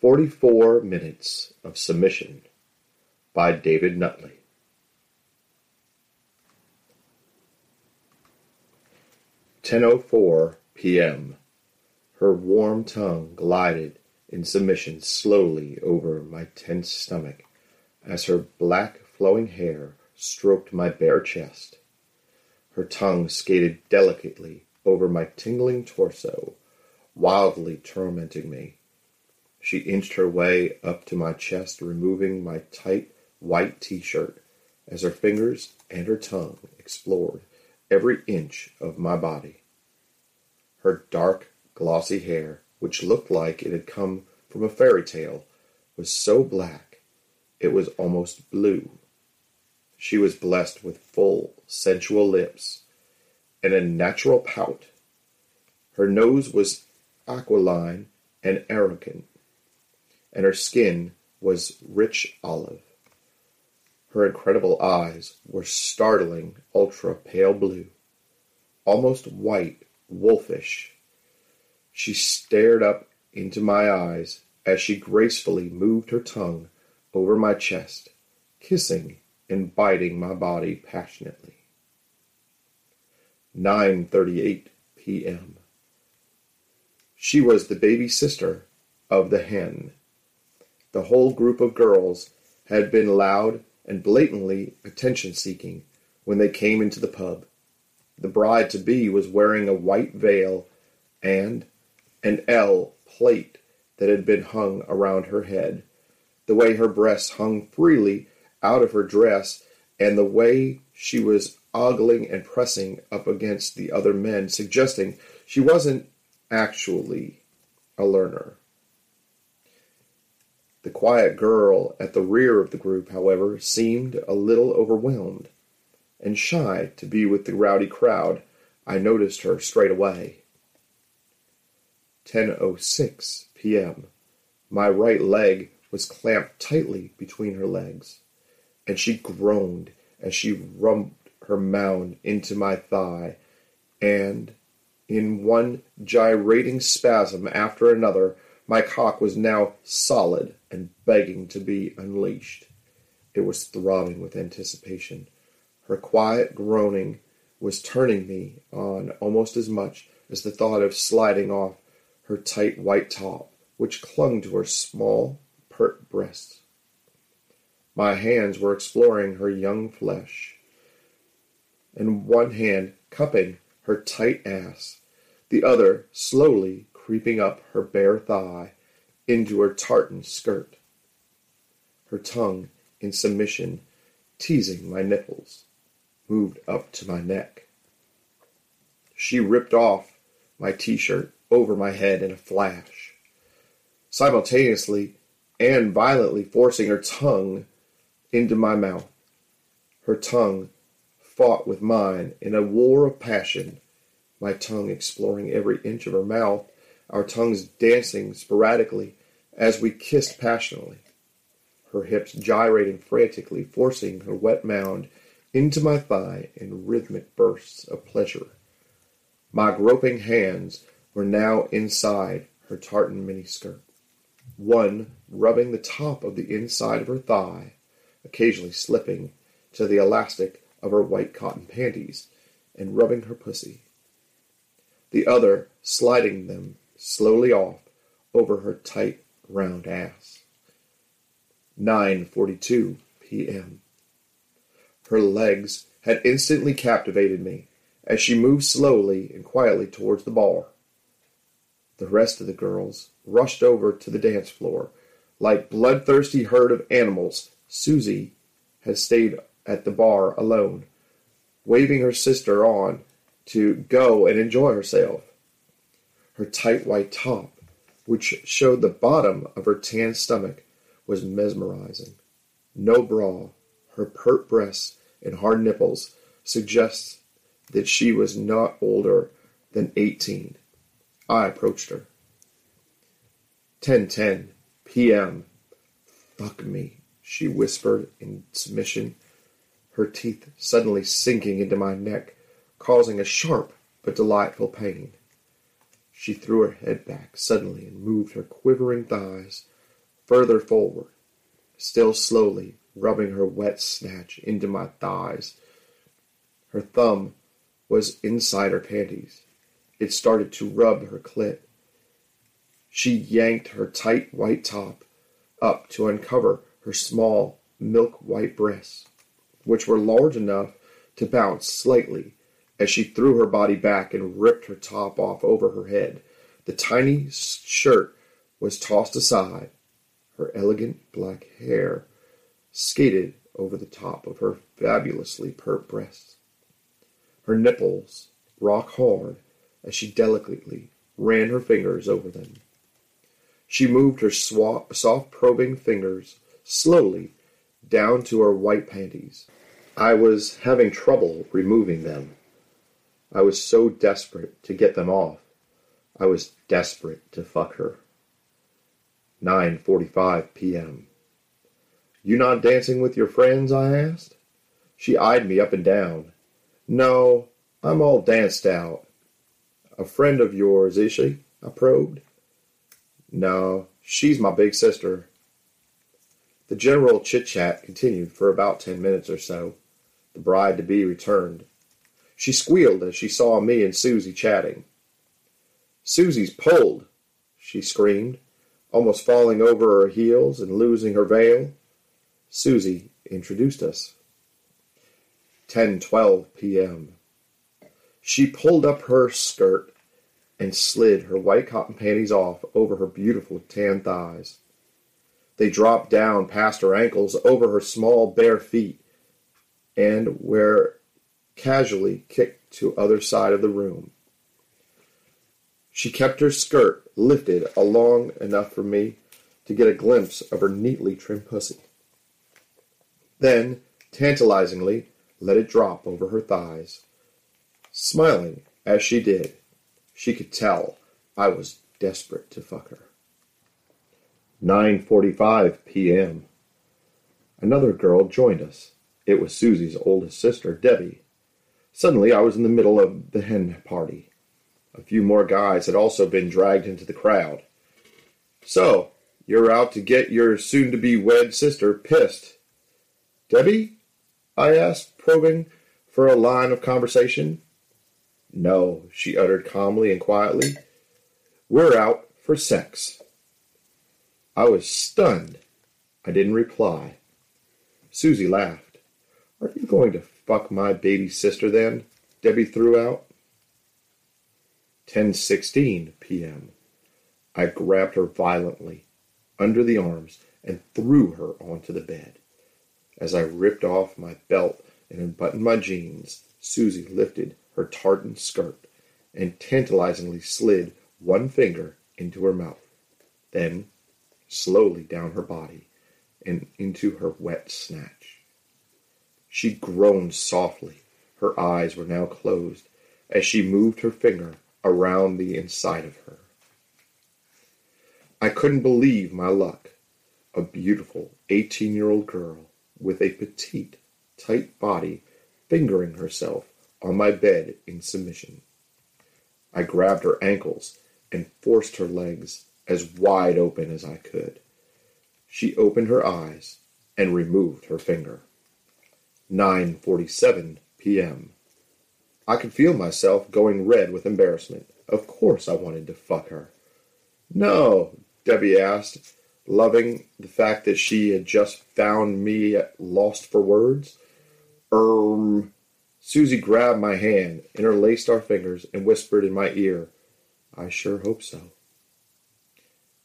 Forty-four Minutes of Submission by David Nutley. Ten oh four p.m. Her warm tongue glided in submission slowly over my tense stomach as her black flowing hair stroked my bare chest. Her tongue skated delicately over my tingling torso, wildly tormenting me. She inched her way up to my chest, removing my tight white t-shirt as her fingers and her tongue explored every inch of my body. Her dark, glossy hair, which looked like it had come from a fairy tale, was so black it was almost blue. She was blessed with full, sensual lips and a natural pout. Her nose was aquiline and arrogant, and her skin was rich olive. Her incredible eyes were startling ultra pale blue, almost white, wolfish. She stared up into my eyes as she gracefully moved her tongue over my chest, kissing and biting my body passionately. 9:38 p.m. She was the baby sister of the hen. The whole group of girls had been loud and blatantly attention-seeking when they came into the pub. The bride to be was wearing a white veil and an L plate that had been hung around her head. The way her breasts hung freely out of her dress and the way she was ogling and pressing up against the other men, suggesting she wasn't actually a learner. The quiet girl at the rear of the group, however, seemed a little overwhelmed and shy to be with the rowdy crowd. I noticed her straight away. 10:06 p.m. My right leg was clamped tightly between her legs, and she groaned as she rubbed her mound into my thigh, and in one gyrating spasm after another, my cock was now solid and begging to be unleashed. It was throbbing with anticipation. Her quiet groaning was turning me on almost as much as the thought of sliding off her tight white top, which clung to her small, pert breasts. My hands were exploring her young flesh, and one hand cupping her tight ass, the other slowly creeping up her bare thigh into her tartan skirt, her tongue in submission teasing my nipples, moved up to my neck. She ripped off my t-shirt over my head in a flash, simultaneously and violently forcing her tongue into my mouth. Her tongue fought with mine in a war of passion, my tongue exploring every inch of her mouth, our tongues dancing sporadically as we kissed passionately, her hips gyrating frantically, forcing her wet mound into my thigh in rhythmic bursts of pleasure. My groping hands were now inside her tartan miniskirt, one rubbing the top of the inside of her thigh, occasionally slipping to the elastic of her white cotton panties and rubbing her pussy, the other sliding them slowly off over her tight round ass. 9:42 p.m. Her legs had instantly captivated me as she moved slowly and quietly towards the bar. The rest of the girls rushed over to the dance floor like bloodthirsty herd of animals. Susie had stayed at the bar alone, waving her sister on to go and enjoy herself. Her tight white top, which showed the bottom of her tan stomach, was mesmerizing. No bra, her pert breasts and hard nipples suggest that she was not older than eighteen. I approached her. 10:10 p.m. Fuck me, she whispered in submission, her teeth suddenly sinking into my neck, causing a sharp but delightful pain. She threw her head back suddenly and moved her quivering thighs further forward, still slowly rubbing her wet snatch into my thighs. Her thumb was inside her panties. It started to rub her clit. She yanked her tight white top up to uncover her small milk white breasts, which were large enough to bounce slightly as she threw her body back and ripped her top off over her head. The tiny shirt was tossed aside. Her elegant black hair skated over the top of her fabulously pert breasts. Her nipples rock hard as she delicately ran her fingers over them. She moved her soft probing fingers slowly down to her white panties. I was having trouble removing them. I was so desperate to get them off. I was desperate to fuck her. 9:45 p.m. You not dancing with your friends? I asked. She eyed me up and down. No, I'm all danced out. A friend of yours, is she? I probed. No, she's my big sister. The general chit chat continued for about ten minutes or so. The bride to be returned. She squealed as she saw me and Susie chatting. Susie's pulled, she screamed, almost falling over her heels and losing her veil. Susie introduced us. 10:12 p.m. She pulled up her skirt and slid her white cotton panties off over her beautiful tan thighs. They dropped down past her ankles over her small bare feet and were casually kicked to other side of the room. She kept her skirt lifted along enough for me to get a glimpse of her neatly trimmed pussy. Then, tantalizingly, let it drop over her thighs. Smiling as she did, she could tell I was desperate to fuck her. 9:45 p.m. Another girl joined us. It was Susie's oldest sister, Debbie. Suddenly, I was in the middle of the hen party. A few more guys had also been dragged into the crowd. So, you're out to get your soon to be wed sister pissed. Debbie? I asked, probing for a line of conversation. No, she uttered calmly and quietly. We're out for sex. I was stunned. I didn't reply. Susie laughed. Are you going to fuck my baby sister then? Debbie threw out. 10:16 p.m. I grabbed her violently under the arms and threw her onto the bed. As I ripped off my belt and unbuttoned my jeans, Susie lifted her tartan skirt and tantalizingly slid one finger into her mouth, then slowly down her body and into her wet snatch. She groaned softly. Her eyes were now closed as she moved her finger around the inside of her. I couldn't believe my luck. A beautiful 18 year old girl with a petite, tight body fingering herself on my bed in submission. I grabbed her ankles and forced her legs as wide open as I could. She opened her eyes and removed her finger. 9:47 p.m. I could feel myself going red with embarrassment. Of course I wanted to fuck her. No, Debbie asked, loving the fact that she had just found me lost for words. Erm. Susie grabbed my hand, interlaced our fingers, and whispered in my ear, I sure hope so.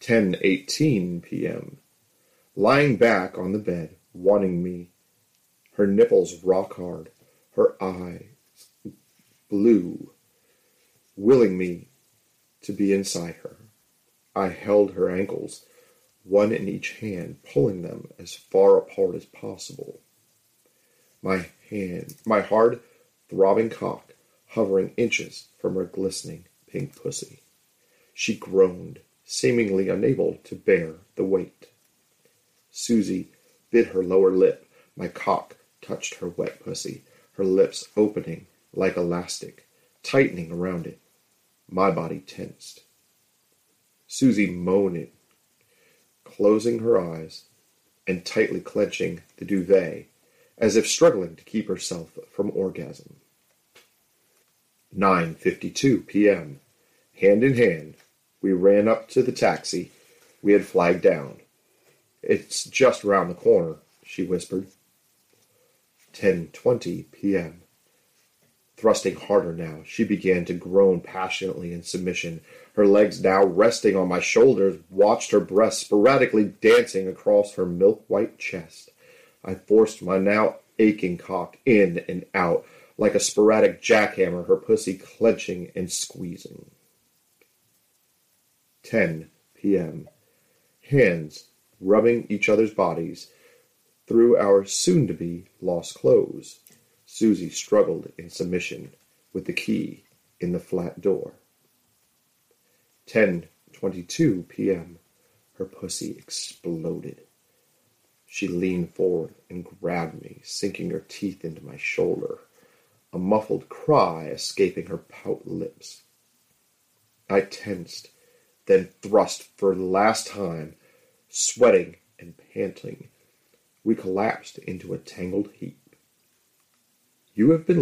10:18 p.m. Lying back on the bed, wanting me, her nipples rock hard, her eyes blue, willing me to be inside her. I held her ankles, one in each hand, pulling them as far apart as possible. My hand, my hard, throbbing cock hovering inches from her glistening pink pussy. She groaned, seemingly unable to bear the weight. Susie bit her lower lip. My cock touched her wet pussy, her lips opening like elastic, tightening around it. My body tensed. Susie moaned, closing her eyes and tightly clenching the duvet as if struggling to keep herself from orgasm. 9:52 p.m. Hand in hand, we ran up to the taxi we had flagged down. It's just round the corner, she whispered. 10:20 p.m. Thrusting harder now, she began to groan passionately in submission. Her legs now resting on my shoulders, watched her breasts sporadically dancing across her milk white chest. I forced my now aching cock in and out like a sporadic jackhammer, her pussy clenching and squeezing. 10 p.m. Hands rubbing each other's bodies through our soon to be lost clothes. Susie struggled in submission with the key in the flat door. 10:22 p.m. Her pussy exploded. She leaned forward and grabbed me, sinking her teeth into my shoulder, a muffled cry escaping her pout lips. I tensed, then thrust for the last time, sweating and panting. We collapsed into a tangled heap. You have been